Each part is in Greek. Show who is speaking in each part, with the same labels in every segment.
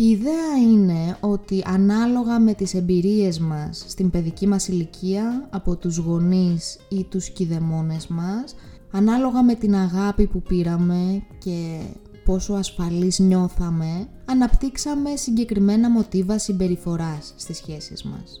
Speaker 1: Η ιδέα είναι ότι ανάλογα με τις εμπειρίες μας στην παιδική μας ηλικία, από τους γονείς ή τους κηδεμόνες μας, ανάλογα με την αγάπη που πήραμε και πόσο ασφαλείς νιώθαμε, αναπτύξαμε συγκεκριμένα μοτίβα συμπεριφοράς στις σχέσεις μας.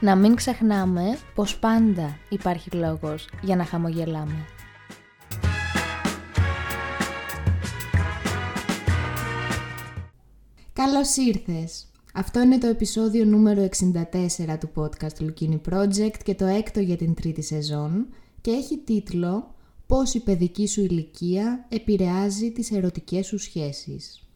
Speaker 1: να μην ξεχνάμε πως πάντα υπάρχει λόγος για να χαμογελάμε. Καλώς ήρθες! Αυτό είναι το επεισόδιο νούμερο 64 του podcast Lukini Project και το έκτο για την τρίτη σεζόν και έχει τίτλο «Πώς η παιδική σου ηλικία επηρεάζει τις ερωτικές σου σχέσεις».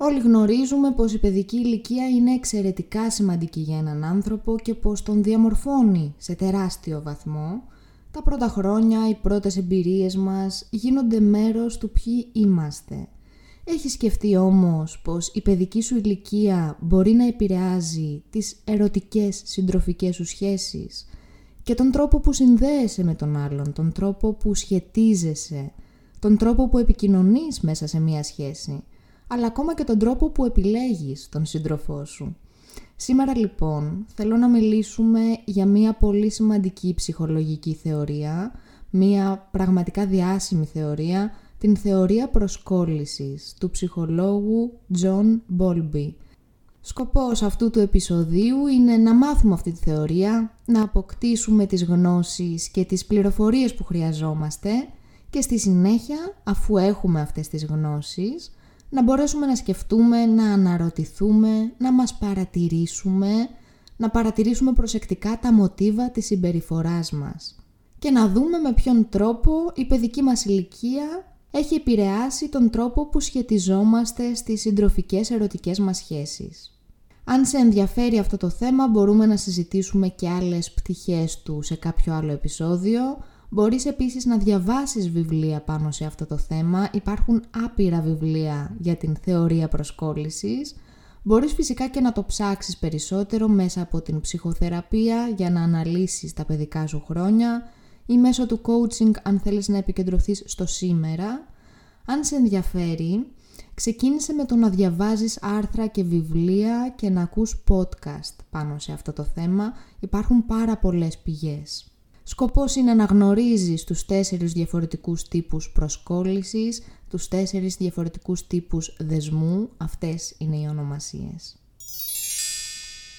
Speaker 1: Όλοι γνωρίζουμε πως η παιδική ηλικία είναι εξαιρετικά σημαντική για έναν άνθρωπο και πως τον διαμορφώνει σε τεράστιο βαθμό. Τα πρώτα χρόνια, οι πρώτες εμπειρίες μας γίνονται μέρος του ποιοι είμαστε. Έχεις σκεφτεί όμως πως η παιδική σου ηλικία μπορεί να επηρεάζει τις ερωτικές συντροφικές σου σχέσεις και τον τρόπο που συνδέεσαι με τον άλλον, τον τρόπο που σχετίζεσαι, τον τρόπο που επικοινωνείς μέσα σε μία σχέση; Αλλά ακόμα και τον τρόπο που επιλέγεις τον σύντροφό σου. Σήμερα λοιπόν θέλω να μιλήσουμε για μία πολύ σημαντική ψυχολογική θεωρία, μία πραγματικά διάσημη θεωρία, την θεωρία προσκόλλησης του ψυχολόγου John Bowlby. Σκοπός αυτού του επεισοδίου είναι να μάθουμε αυτή τη θεωρία, να αποκτήσουμε τις γνώσεις και τις πληροφορίες που χρειαζόμαστε και στη συνέχεια, αφού έχουμε αυτές τις γνώσεις, να μπορέσουμε να σκεφτούμε, να αναρωτηθούμε, να μας παρατηρήσουμε, να παρατηρήσουμε προσεκτικά τα μοτίβα της συμπεριφοράς μας και να δούμε με ποιον τρόπο η παιδική μας ηλικία έχει επηρεάσει τον τρόπο που σχετιζόμαστε στις συντροφικές ερωτικές μας σχέσεις. Αν σε ενδιαφέρει αυτό το θέμα μπορούμε να συζητήσουμε και άλλες πτυχές του σε κάποιο άλλο επεισόδιο Μπορείς επίσης να διαβάσεις βιβλία πάνω σε αυτό το θέμα. Υπάρχουν άπειρα βιβλία για την θεωρία προσκόλλησης. Μπορείς φυσικά και να το ψάξεις περισσότερο μέσα από την ψυχοθεραπεία για να αναλύσεις τα παιδικά σου χρόνια ή μέσω του coaching αν θέλεις να επικεντρωθείς στο σήμερα. Αν σε ενδιαφέρει, ξεκίνησε με το να διαβάζεις άρθρα και βιβλία και να ακούς podcast πάνω σε αυτό το θέμα. Υπάρχουν πάρα πολλές πηγές. Σκοπός είναι να γνωρίζεις τους τέσσερις διαφορετικούς τύπους προσκόλλησης, τους τέσσερις διαφορετικούς τύπους δεσμού, αυτές είναι οι ονομασίες.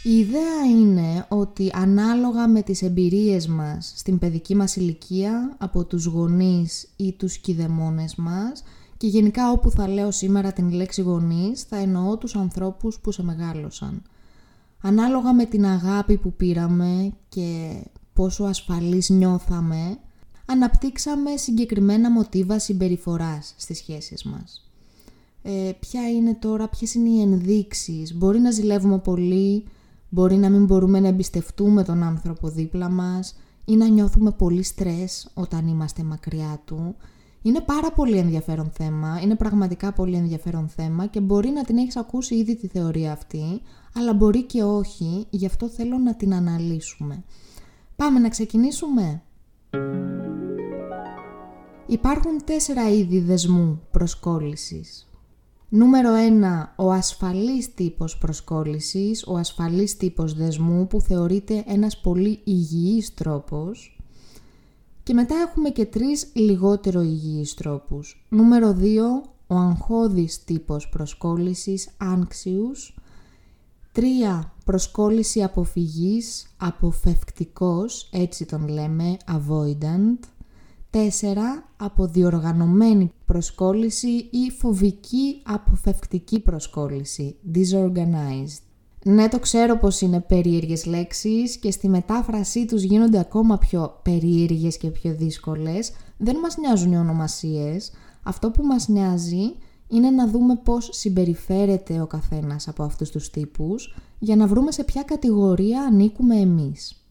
Speaker 1: Η ιδέα είναι ότι ανάλογα με τις εμπειρίες μας στην παιδική μας ηλικία, από τους γονείς ή τους κηδεμόνες μας, και γενικά όπου θα λέω σήμερα την λέξη γονείς, θα εννοώ τους ανθρώπους που σε μεγάλωσαν. Ανάλογα με την αγάπη που πήραμε και πόσο ασφαλείς νιώθαμε, αναπτύξαμε συγκεκριμένα μοτίβα συμπεριφοράς στις σχέσεις μας. Ε, ποια είναι τώρα, ποιες είναι οι ενδείξεις; Μπορεί να ζηλεύουμε πολύ, μπορεί να μην μπορούμε να εμπιστευτούμε τον άνθρωπο δίπλα μας ή να νιώθουμε πολύ στρες όταν είμαστε μακριά του. Είναι πάρα πολύ ενδιαφέρον θέμα, είναι πραγματικά πολύ ενδιαφέρον θέμα και μπορεί να την έχεις ακούσει ήδη τη θεωρία αυτή, αλλά μπορεί και όχι, γι' αυτό θέλω να την αναλύσουμε. Πάμε να ξεκινήσουμε. Υπάρχουν τέσσερα είδη δεσμού προσκόλλησης. Νούμερο 1. Ο ασφαλής τύπος προσκόλλησης, ο ασφαλής τύπος δεσμού που θεωρείται ένας πολύ υγιής τρόπος. Και μετά έχουμε και τρεις λιγότερο υγιείς τρόπους. Νούμερο 2. Ο αγχώδης τύπος προσκόλλησης, anxious. 3 προσκόλληση αποφυγής, αποφευκτικός, έτσι τον λέμε, avoidant. 4. Αποδιοργανωμένη προσκόλληση ή φοβική αποφευκτική προσκόλληση, disorganized. Ναι, το ξέρω πως είναι περίεργες λέξεις και στη μετάφρασή τους γίνονται ακόμα πιο περίεργες και πιο δύσκολες. Δεν μας νοιάζουν οι ονομασίες. Αυτό που μας νοιάζει είναι να δούμε πώς συμπεριφέρεται ο καθένας από αυτούς τους τύπους για να βρούμε σε ποια κατηγορία ανήκουμε εμείς.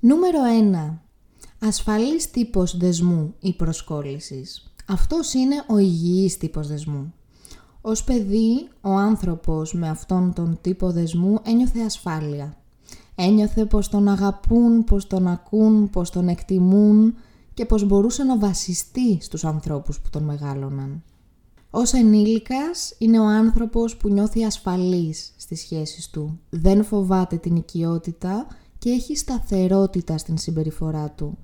Speaker 1: Νούμερο 1. Ασφαλής τύπος δεσμού ή προσκόλλησης. Αυτός είναι ο υγιής τύπος δεσμού. Ως παιδί, ο άνθρωπος με αυτόν τον τύπο δεσμού ένιωθε ασφάλεια. Ένιωθε πως τον αγαπούν, πως τον ακούν, πως τον εκτιμούν και πως μπορούσε να βασιστεί στους ανθρώπους που τον μεγάλωναν. Ως ενήλικας είναι ο άνθρωπος που νιώθει ασφαλής στις σχέσεις του. Δεν φοβάται την οικειότητα και έχει σταθερότητα στην συμπεριφορά του.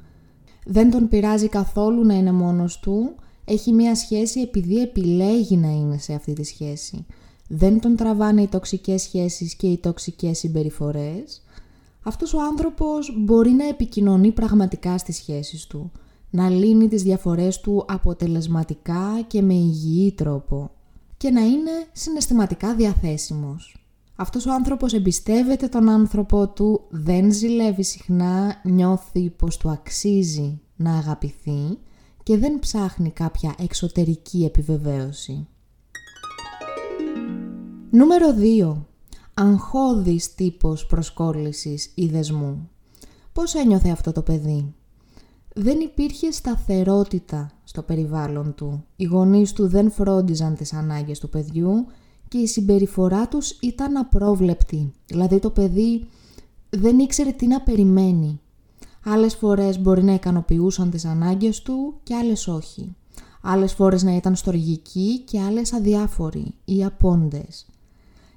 Speaker 1: Δεν τον πειράζει καθόλου να είναι μόνος του, έχει μία σχέση επειδή επιλέγει να είναι σε αυτή τη σχέση. Δεν τον τραβάνε οι τοξικές σχέσεις και οι τοξικές συμπεριφορές. Αυτός ο άνθρωπος μπορεί να επικοινωνεί πραγματικά στις σχέσεις του, να λύνει τις διαφορές του αποτελεσματικά και με υγιή τρόπο και να είναι συναισθηματικά διαθέσιμος. Αυτός ο άνθρωπος εμπιστεύεται τον άνθρωπο του, δεν ζηλεύει συχνά, νιώθει πως του αξίζει να αγαπηθεί και δεν ψάχνει κάποια εξωτερική επιβεβαίωση. Νούμερο 2. Αγχώδης τύπος προσκόλλησης ή δεσμού. Πώς ένιωθε αυτό το παιδί; Δεν υπήρχε σταθερότητα στο περιβάλλον του. Οι γονείς του δεν φρόντιζαν τις ανάγκες του παιδιού και η συμπεριφορά τους ήταν απρόβλεπτη. Δηλαδή το παιδί δεν ήξερε τι να περιμένει. Άλλες φορές μπορεί να ικανοποιούσαν τις ανάγκες του και άλλες όχι. Άλλες φορές να ήταν στοργικοί και άλλες αδιάφοροι ή απόντες.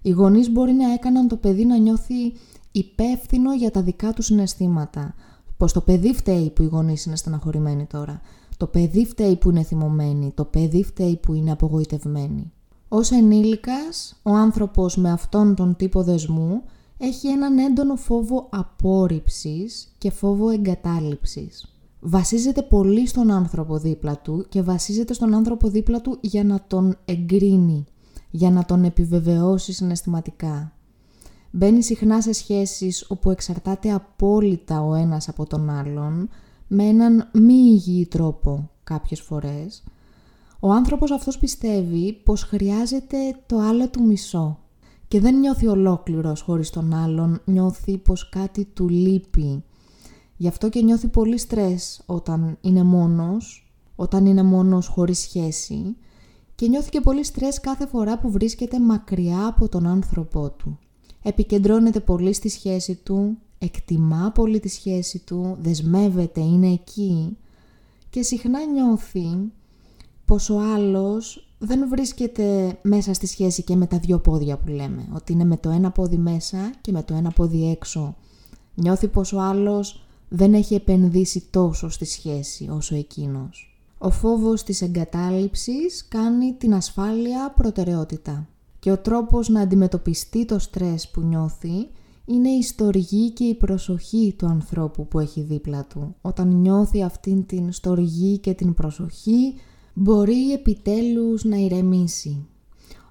Speaker 1: Οι γονείς μπορεί να έκαναν το παιδί να νιώθει υπεύθυνο για τα δικά του συναισθήματα. Πως το παιδί φταίει που οι γονείς είναι στεναχωρημένοι τώρα. Το παιδί φταίει που είναι θυμωμένοι. Το παιδί φταίει που είναι απογοητευμένοι. Ως ενήλικας, ο άνθρωπος με αυτόν τον τύπο δεσμού έχει έναν έντονο φόβο απόρριψης και φόβο εγκατάλειψης. Βασίζεται πολύ στον άνθρωπο δίπλα του και βασίζεται στον άνθρωπο δίπλα του για να τον εγκρίνει, για να τον επιβεβαιώσει συναισθηματικά. Μπαίνει συχνά σε σχέσεις όπου εξαρτάται απόλυτα ο ένας από τον άλλον, με έναν μη υγιή τρόπο κάποιες φορές, ο άνθρωπος αυτός πιστεύει πως χρειάζεται το άλλο του μισό και δεν νιώθει ολόκληρος χωρίς τον άλλον, νιώθει πως κάτι του λείπει. Γι' αυτό και νιώθει πολύ στρες όταν είναι μόνος, όταν είναι μόνος χωρίς σχέση και νιώθει και πολύ στρες κάθε φορά που βρίσκεται μακριά από τον άνθρωπό του. Επικεντρώνεται πολύ στη σχέση του, εκτιμά πολύ τη σχέση του, δεσμεύεται, είναι εκεί και συχνά νιώθει πως ο άλλος δεν βρίσκεται μέσα στη σχέση και με τα δυο πόδια που λέμε. Ότι είναι με το ένα πόδι μέσα και με το ένα πόδι έξω. Νιώθει πως ο άλλος δεν έχει επενδύσει τόσο στη σχέση όσο εκείνος. Ο φόβος της εγκατάλειψης κάνει την ασφάλεια προτεραιότητα. Και ο τρόπος να αντιμετωπιστεί το στρες που νιώθει είναι η στοργή και η προσοχή του ανθρώπου που έχει δίπλα του. Όταν νιώθει αυτήν την στοργή και την προσοχή, μπορεί επιτέλους να ηρεμήσει.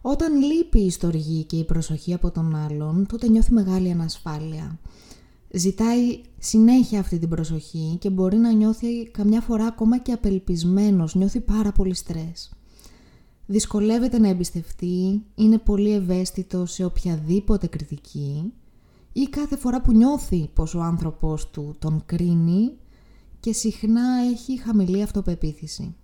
Speaker 1: Όταν λείπει η στοργή και η προσοχή από τον άλλον, τότε νιώθει μεγάλη ανασφάλεια. Ζητάει συνέχεια αυτή την προσοχή και μπορεί να νιώθει καμιά φορά ακόμα και απελπισμένος, νιώθει πάρα πολύ στρες. Δυσκολεύεται να εμπιστευτεί, είναι πολύ ευαίσθητο σε οποιαδήποτε κριτική ή κάθε φορά που νιώθει πως ο άνθρωπος του τον κρίνει και συχνά έχει χαμηλή αυτοπεποίθηση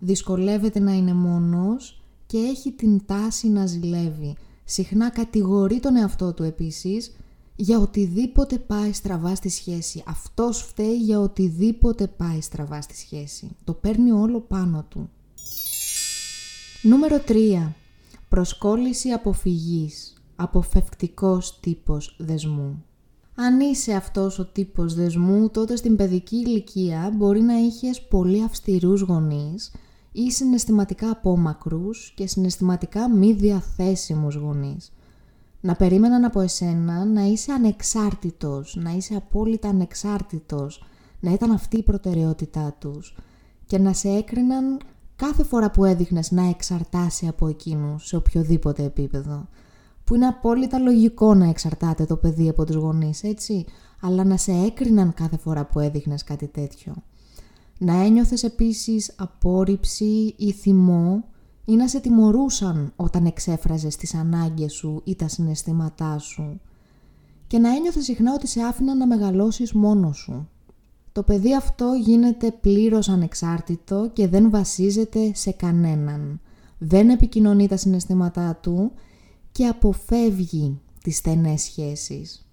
Speaker 1: δυσκολεύεται να είναι μόνος και έχει την τάση να ζηλεύει. Συχνά κατηγορεί τον εαυτό του επίσης για οτιδήποτε πάει στραβά στη σχέση. Αυτός φταίει για οτιδήποτε πάει στραβά στη σχέση. Το παίρνει όλο πάνω του. Νούμερο 3. Προσκόλληση αποφυγής. Αποφευκτικός τύπος δεσμού. Αν είσαι αυτός ο τύπος δεσμού, τότε στην παιδική ηλικία μπορεί να είχες πολύ αυστηρούς γονείς ή συναισθηματικά απόμακρους και συναισθηματικά μη διαθέσιμους γονείς. Να περίμεναν από εσένα να είσαι ανεξάρτητος, να είσαι απόλυτα ανεξάρτητος, να ήταν αυτή η προτεραιότητά τους και να σε έκριναν κάθε φορά που έδειχνες να εξαρτάσαι από εκείνους σε οποιοδήποτε επίπεδο. Που είναι απόλυτα λογικό να εξαρτάται το παιδί από τους γονείς, έτσι, αλλά να σε έκριναν κάθε φορά που έδειχνες κάτι τέτοιο. Να ένιωθες επίσης απόρριψη ή θυμό ή να σε τιμωρούσαν όταν εξέφραζες τις ανάγκες σου ή τα συναισθήματά σου; Και να ένιωθες συχνά ότι σε άφηναν να μεγαλώσεις μόνος σου. Το παιδί αυτό γίνεται πλήρως ανεξάρτητο και δεν βασίζεται σε κανέναν. Δεν επικοινωνεί τα συναισθήματά του και αποφεύγει τις στενές σχέσεις.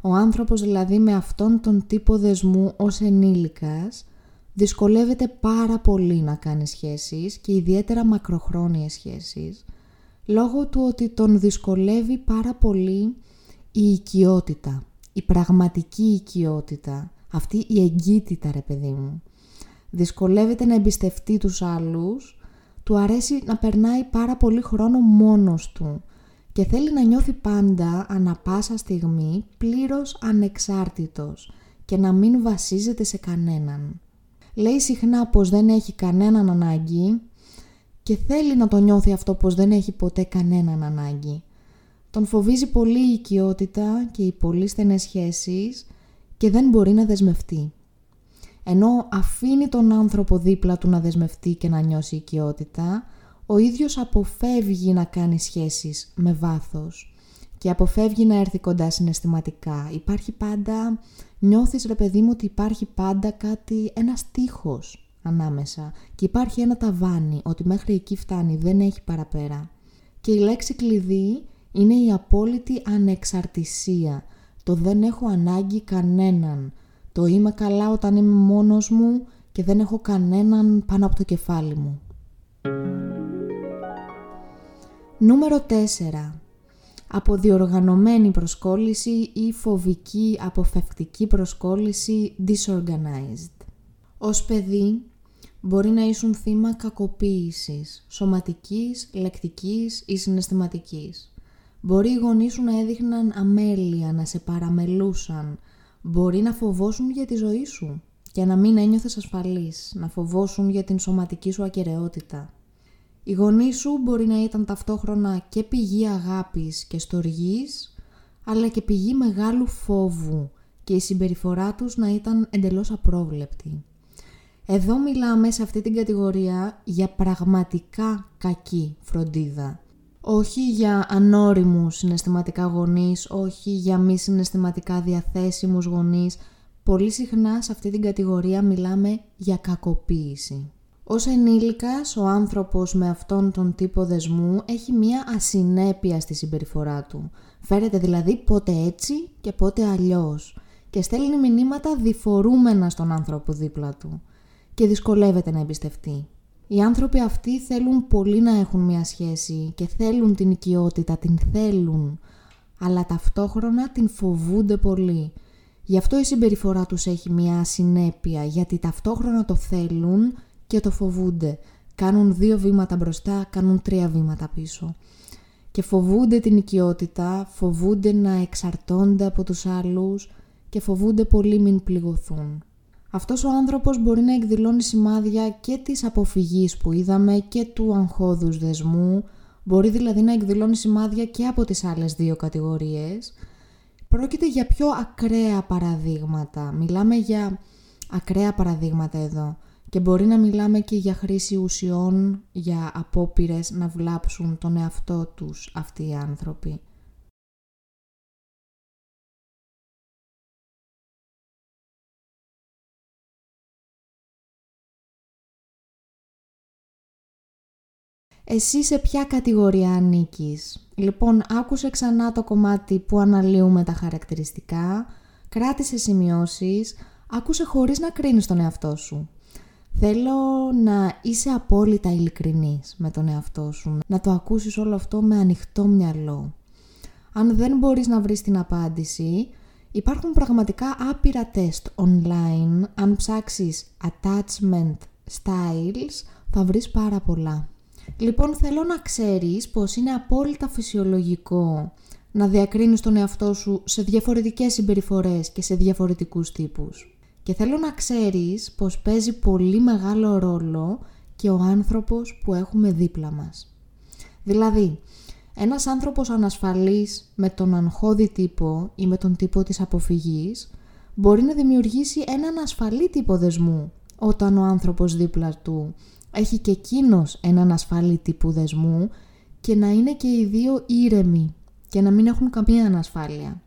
Speaker 1: Ο άνθρωπος δηλαδή με αυτόν τον τύπο δεσμού ως ενήλικας δυσκολεύεται πάρα πολύ να κάνει σχέσεις και ιδιαίτερα μακροχρόνιες σχέσεις λόγω του ότι τον δυσκολεύει πάρα πολύ η οικειότητα, η πραγματική οικειότητα, αυτή η εγκύτητα ρε παιδί μου. Δυσκολεύεται να εμπιστευτεί τους άλλους, του αρέσει να περνάει πάρα πολύ χρόνο μόνος του και θέλει να νιώθει πάντα ανα πάσα στιγμή πλήρως ανεξάρτητος και να μην βασίζεται σε κανέναν. Λέει συχνά πως δεν έχει κανέναν ανάγκη και θέλει να το νιώθει αυτό πως δεν έχει ποτέ κανέναν ανάγκη. Τον φοβίζει πολύ η οικειότητα και οι πολύ στενές σχέσεις και δεν μπορεί να δεσμευτεί. Ενώ αφήνει τον άνθρωπο δίπλα του να δεσμευτεί και να νιώσει οικειότητα, ο ίδιος αποφεύγει να κάνει σχέσεις με βάθος και αποφεύγει να έρθει κοντά συναισθηματικά. Υπάρχει πάντα, νιώθεις ρε παιδί μου ότι υπάρχει πάντα κάτι, ένας στίχος ανάμεσα και υπάρχει ένα ταβάνι ότι μέχρι εκεί φτάνει, δεν έχει παραπέρα. Και η λέξη κλειδί είναι η απόλυτη ανεξαρτησία. Το δεν έχω ανάγκη κανέναν. Το είμαι καλά όταν είμαι μόνος μου και δεν έχω κανέναν πάνω από το κεφάλι μου. Νούμερο 4. Αποδιοργανωμένη προσκόλληση ή φοβική αποφευκτική προσκόλληση disorganized. Ως παιδί μπορεί να ήσουν θύμα κακοποίησης, σωματικής, λεκτικής ή συναισθηματικής. Μπορεί οι γονείς σου να έδειχναν αμέλεια, να σε παραμελούσαν. Μπορεί να φοβόσουν για τη ζωή σου και να μην ένιωθες ασφαλής, να φοβόσουν για την σωματική σου ακαιρεότητα. Οι γονείς σου μπορεί να ήταν ταυτόχρονα και πηγή αγάπης και στοργής, αλλά και πηγή μεγάλου φόβου και η συμπεριφορά τους να ήταν εντελώς απρόβλεπτη. Εδώ μιλάμε σε αυτή την κατηγορία για πραγματικά κακή φροντίδα όχι για ανώριμους συναισθηματικά γονείς, όχι για μη συναισθηματικά διαθέσιμους γονείς. Πολύ συχνά σε αυτή την κατηγορία μιλάμε για κακοποίηση. Ως ενήλικας, ο άνθρωπος με αυτόν τον τύπο δεσμού έχει μία ασυνέπεια στη συμπεριφορά του. Φέρεται δηλαδή πότε έτσι και πότε αλλιώς και στέλνει μηνύματα διφορούμενα στον άνθρωπο δίπλα του και δυσκολεύεται να εμπιστευτεί. Οι άνθρωποι αυτοί θέλουν πολύ να έχουν μια σχέση και θέλουν την οικειότητα, την θέλουν, αλλά ταυτόχρονα την φοβούνται πολύ. Γι' αυτό η συμπεριφορά τους έχει μια ασυνέπεια, γιατί ταυτόχρονα το θέλουν και το φοβούνται. Κάνουν δύο βήματα μπροστά, κάνουν τρία βήματα πίσω. Και φοβούνται την οικειότητα, φοβούνται να εξαρτώνται από τους άλλους και φοβούνται πολύ μην πληγωθούν. Αυτός ο άνθρωπος μπορεί να εκδηλώνει σημάδια και της αποφυγής που είδαμε και του αγχώδους δεσμού, μπορεί δηλαδή να εκδηλώνει σημάδια και από τις άλλες δύο κατηγορίες. Πρόκειται για πιο ακραία παραδείγματα. Μιλάμε για ακραία παραδείγματα εδώ και μπορεί να μιλάμε και για χρήση ουσιών, για απόπειρες να βλάψουν τον εαυτό τους αυτοί οι άνθρωποι. Εσύ σε ποια κατηγορία ανήκεις; Λοιπόν, άκουσε ξανά το κομμάτι που αναλύουμε τα χαρακτηριστικά, κράτησε σημειώσεις, άκουσε χωρίς να κρίνεις τον εαυτό σου. Θέλω να είσαι απόλυτα ειλικρινής με τον εαυτό σου, να το ακούσεις όλο αυτό με ανοιχτό μυαλό. Αν δεν μπορείς να βρεις την απάντηση, υπάρχουν πραγματικά άπειρα τεστ online. Αν ψάξεις attachment styles, θα βρεις πάρα πολλά. Λοιπόν, θέλω να ξέρεις πως είναι απόλυτα φυσιολογικό να διακρίνεις τον εαυτό σου σε διαφορετικές συμπεριφορές και σε διαφορετικούς τύπους. Και θέλω να ξέρεις πως παίζει πολύ μεγάλο ρόλο και ο άνθρωπος που έχουμε δίπλα μας. Δηλαδή, ένας άνθρωπος ανασφαλής με τον αγχώδη τύπο ή με τον τύπο της αποφυγής μπορεί να δημιουργήσει έναν ασφαλή τύπο δεσμού όταν ο άνθρωπος δίπλα του έχει και εκείνος έναν ασφαλή τύπο δεσμού και να είναι και οι δύο ήρεμοι και να μην έχουν καμία ανασφάλεια.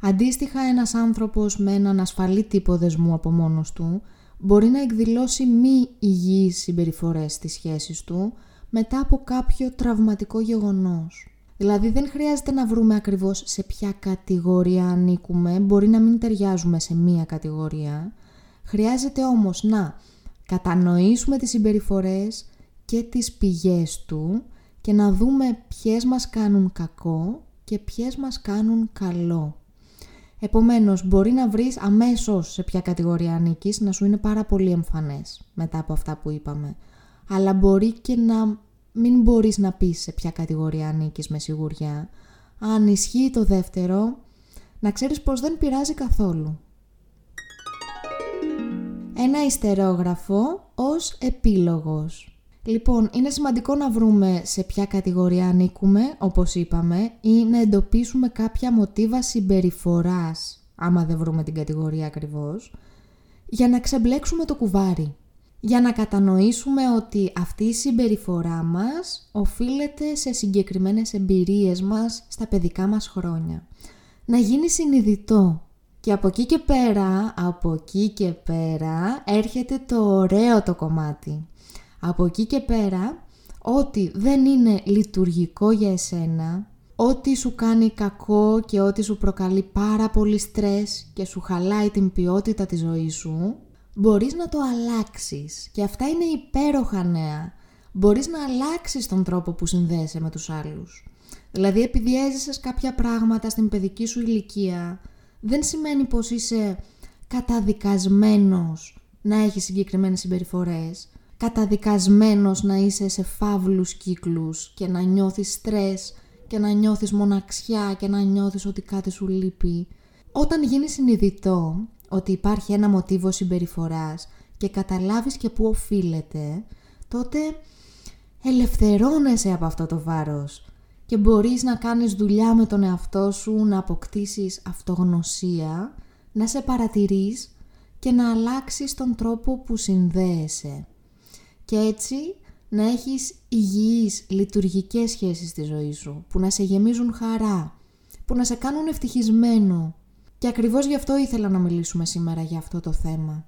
Speaker 1: Αντίστοιχα, ένας άνθρωπος με έναν ασφαλή τύπο δεσμού από μόνος του μπορεί να εκδηλώσει μη υγιείς συμπεριφορές στις σχέσεις του μετά από κάποιο τραυματικό γεγονός. Δηλαδή δεν χρειάζεται να βρούμε ακριβώς σε ποια κατηγορία ανήκουμε, μπορεί να μην ταιριάζουμε σε μία κατηγορία. Χρειάζεται όμως να κατανοήσουμε τις συμπεριφορές και τις πηγές του και να δούμε ποιες μας κάνουν κακό και ποιες μας κάνουν καλό. Επομένως, μπορεί να βρεις αμέσως σε ποια κατηγορία ανήκεις, να σου είναι πάρα πολύ εμφανές μετά από αυτά που είπαμε. Αλλά μπορεί και να μην μπορείς να πεις σε ποια κατηγορία ανήκεις με σιγουριά. Αν ισχύει το δεύτερο, να ξέρεις πως δεν πειράζει καθόλου. Ένα ιστερόγραφο ως επίλογος. Λοιπόν, είναι σημαντικό να βρούμε σε ποια κατηγορία ανήκουμε, όπως είπαμε, ή να εντοπίσουμε κάποια μοτίβα συμπεριφοράς, άμα δεν βρούμε την κατηγορία ακριβώς, για να ξεμπλέξουμε το κουβάρι. Για να κατανοήσουμε ότι αυτή η συμπεριφορά μας οφείλεται σε συγκεκριμένες εμπειρίες μας στα παιδικά μας χρόνια. Να γίνει συνειδητό. Και από εκεί και πέρα, από εκεί και πέρα, έρχεται το ωραίο το κομμάτι. Από εκεί και πέρα, ό,τι δεν είναι λειτουργικό για εσένα, ό,τι σου κάνει κακό και ό,τι σου προκαλεί πάρα πολύ στρες και σου χαλάει την ποιότητα της ζωής σου, μπορείς να το αλλάξεις. Και αυτά είναι υπέροχα νέα. Μπορείς να αλλάξεις τον τρόπο που συνδέεσαι με τους άλλους. Δηλαδή επειδή έζησες κάποια πράγματα στην παιδική σου ηλικία, δεν σημαίνει πως είσαι καταδικασμένος να έχεις συγκεκριμένες συμπεριφορές καταδικασμένος να είσαι σε φαύλους κύκλους και να νιώθεις στρες και να νιώθεις μοναξιά και να νιώθεις ότι κάτι σου λείπει. Όταν γίνει συνειδητό ότι υπάρχει ένα μοτίβο συμπεριφοράς και καταλάβεις και πού οφείλεται, τότε ελευθερώνεσαι από αυτό το βάρος και μπορείς να κάνεις δουλειά με τον εαυτό σου, να αποκτήσεις αυτογνωσία, να σε παρατηρείς και να αλλάξεις τον τρόπο που συνδέεσαι και έτσι να έχεις υγιείς, λειτουργικές σχέσεις στη ζωή σου, που να σε γεμίζουν χαρά, που να σε κάνουν ευτυχισμένο. Και ακριβώς γι' αυτό ήθελα να μιλήσουμε σήμερα για αυτό το θέμα.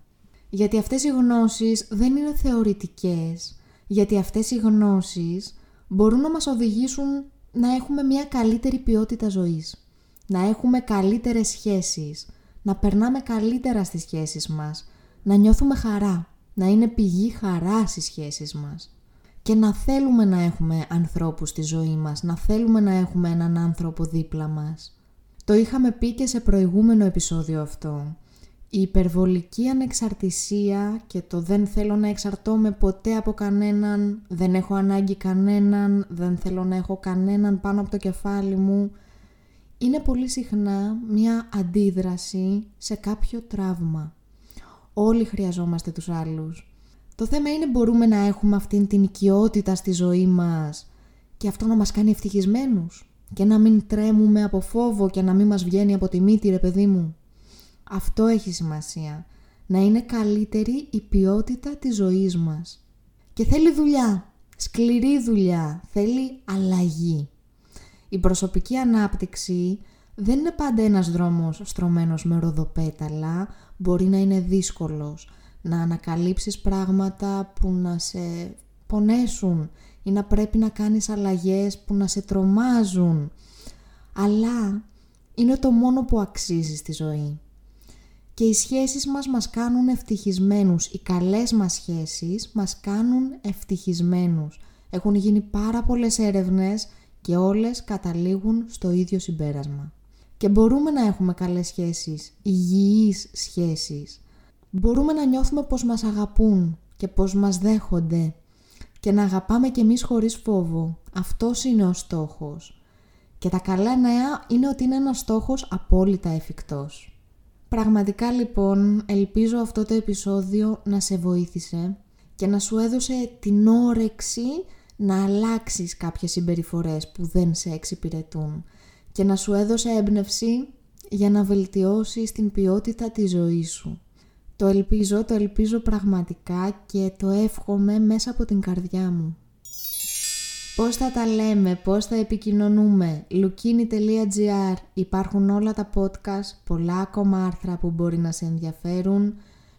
Speaker 1: Γιατί αυτές οι γνώσεις δεν είναι θεωρητικές, γιατί αυτές οι γνώσεις μπορούν να μας οδηγήσουν να έχουμε μια καλύτερη ποιότητα ζωής, να έχουμε καλύτερες σχέσεις, να περνάμε καλύτερα στις σχέσεις μας, να νιώθουμε χαρά να είναι πηγή χαράς στις σχέσεις μας και να θέλουμε να έχουμε ανθρώπους στη ζωή μας, να θέλουμε να έχουμε έναν άνθρωπο δίπλα μας. Το είχαμε πει και σε προηγούμενο επεισόδιο αυτό. Η υπερβολική ανεξαρτησία και το δεν θέλω να εξαρτώμαι ποτέ από κανέναν, δεν έχω ανάγκη κανέναν, δεν θέλω να έχω κανέναν πάνω από το κεφάλι μου, είναι πολύ συχνά μια αντίδραση σε κάποιο τραύμα. Όλοι χρειαζόμαστε τους άλλους. Το θέμα είναι μπορούμε να έχουμε αυτήν την οικειότητα στη ζωή μας και αυτό να μας κάνει ευτυχισμένους και να μην τρέμουμε από φόβο και να μην μας βγαίνει από τη μύτη ρε παιδί μου. Αυτό έχει σημασία. Να είναι καλύτερη η ποιότητα της ζωής μας. Και θέλει δουλειά. Σκληρή δουλειά. Θέλει αλλαγή. Η προσωπική ανάπτυξη δεν είναι πάντα ένας δρόμος στρωμένος με ροδοπέταλα, μπορεί να είναι δύσκολος. Να ανακαλύψεις πράγματα που να σε πονέσουν ή να πρέπει να κάνεις αλλαγές που να σε τρομάζουν. Αλλά είναι το μόνο που αξίζει στη ζωή. Και οι σχέσεις μας μας κάνουν ευτυχισμένους. Οι καλές μας σχέσεις μας κάνουν ευτυχισμένους. Έχουν γίνει πάρα πολλές έρευνες και όλες καταλήγουν στο ίδιο συμπέρασμα. Και μπορούμε να έχουμε καλές σχέσεις, υγιείς σχέσεις. Μπορούμε να νιώθουμε πως μας αγαπούν και πως μας δέχονται και να αγαπάμε κι εμείς χωρίς φόβο. Αυτός είναι ο στόχος. Και τα καλά νέα είναι ότι είναι ένας στόχος απόλυτα εφικτός. Πραγματικά λοιπόν ελπίζω αυτό το επεισόδιο να σε βοήθησε και να σου έδωσε την όρεξη να αλλάξεις κάποιες συμπεριφορές που δεν σε εξυπηρετούν και να σου έδωσε έμπνευση για να βελτιώσεις την ποιότητα της ζωής σου. Το ελπίζω, το ελπίζω πραγματικά και το εύχομαι μέσα από την καρδιά μου. Πώς θα τα λέμε, πώς θα επικοινωνούμε, lukini.gr υπάρχουν όλα τα podcast, πολλά ακόμα άρθρα που μπορεί να σε ενδιαφέρουν,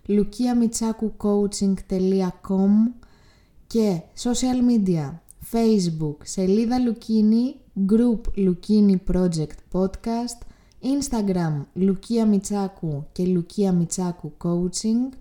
Speaker 1: lukiamitsakucoaching.com και social media, facebook, σελίδα Lukini, group Lukini Project Podcast, instagram Lukia Mitsaku και Lukia Mitsaku Coaching,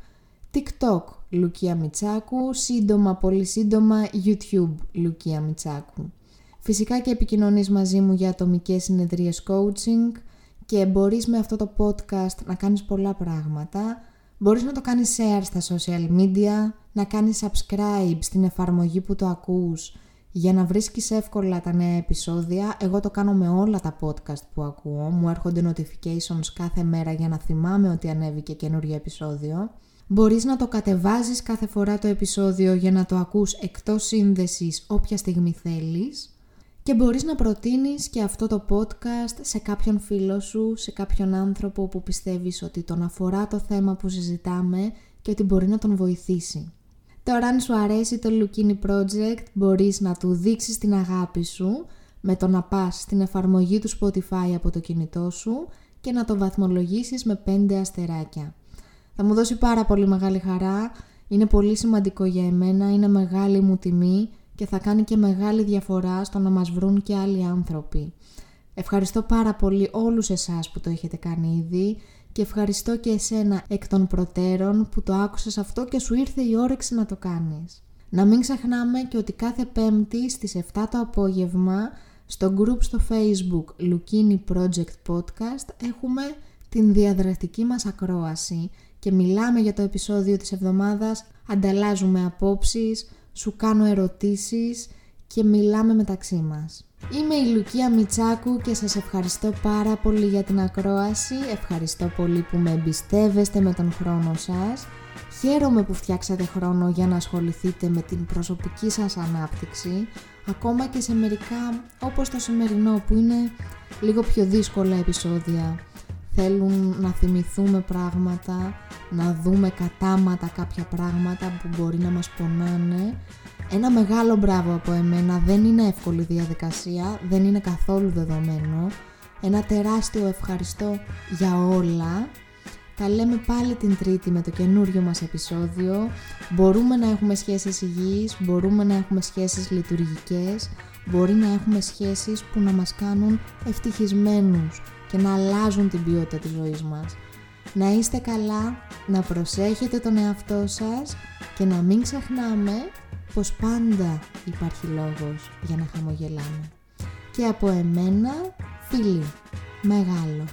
Speaker 1: TikTok Λουκία Μιτσάκου, σύντομα, πολύ σύντομα YouTube Λουκία Μιτσάκου. Φυσικά και επικοινωνείς μαζί μου για ατομικές συνεδρίες coaching και μπορείς με αυτό το podcast να κάνεις πολλά πράγματα. Μπορείς να το κάνεις share στα social media, να κάνεις subscribe στην εφαρμογή που το ακούς για να βρίσκεις εύκολα τα νέα επεισόδια. Εγώ το κάνω με όλα τα podcast που ακούω, μου έρχονται notifications κάθε μέρα για να θυμάμαι ότι ανέβηκε καινούριο επεισόδιο. Μπορείς να το κατεβάζεις κάθε φορά το επεισόδιο για να το ακούς εκτός σύνδεσης όποια στιγμή θέλεις και μπορείς να προτείνεις και αυτό το podcast σε κάποιον φίλο σου, σε κάποιον άνθρωπο που πιστεύεις ότι τον αφορά το θέμα που συζητάμε και ότι μπορεί να τον βοηθήσει. Τώρα αν σου αρέσει το Lukini Project μπορείς να του δείξεις την αγάπη σου με το να πας στην εφαρμογή του Spotify από το κινητό σου και να το βαθμολογήσεις με 5 αστεράκια. Θα μου δώσει πάρα πολύ μεγάλη χαρά, είναι πολύ σημαντικό για εμένα, είναι μεγάλη μου τιμή και θα κάνει και μεγάλη διαφορά στο να μας βρουν και άλλοι άνθρωποι. Ευχαριστώ πάρα πολύ όλους εσάς που το έχετε κάνει ήδη και ευχαριστώ και εσένα εκ των προτέρων που το άκουσες αυτό και σου ήρθε η όρεξη να το κάνεις. Να μην ξεχνάμε και ότι κάθε πέμπτη στις 7 το απόγευμα στο group στο facebook Lukini Project Podcast έχουμε την διαδραστική μας ακρόαση και μιλάμε για το επεισόδιο της εβδομάδας, ανταλλάζουμε απόψεις, σου κάνω ερωτήσεις και μιλάμε μεταξύ μας. Είμαι η Λουκία Μιτσάκου και σας ευχαριστώ πάρα πολύ για την ακρόαση, ευχαριστώ πολύ που με εμπιστεύεστε με τον χρόνο σας. Χαίρομαι που φτιάξατε χρόνο για να ασχοληθείτε με την προσωπική σας ανάπτυξη, ακόμα και σε μερικά όπως το σημερινό που είναι λίγο πιο δύσκολα επεισόδια θέλουν να θυμηθούμε πράγματα, να δούμε κατάματα κάποια πράγματα που μπορεί να μας πονάνε. Ένα μεγάλο μπράβο από εμένα, δεν είναι εύκολη διαδικασία, δεν είναι καθόλου δεδομένο. Ένα τεράστιο ευχαριστώ για όλα. Τα λέμε πάλι την τρίτη με το καινούριο μας επεισόδιο. Μπορούμε να έχουμε σχέσεις υγιείς, μπορούμε να έχουμε σχέσεις λειτουργικές, μπορεί να έχουμε σχέσεις που να μας κάνουν ευτυχισμένους και να αλλάζουν την ποιότητα της ζωής μας. Να είστε καλά, να προσέχετε τον εαυτό σας και να μην ξεχνάμε πως πάντα υπάρχει λόγος για να χαμογελάμε. Και από εμένα, φίλοι, μεγάλο.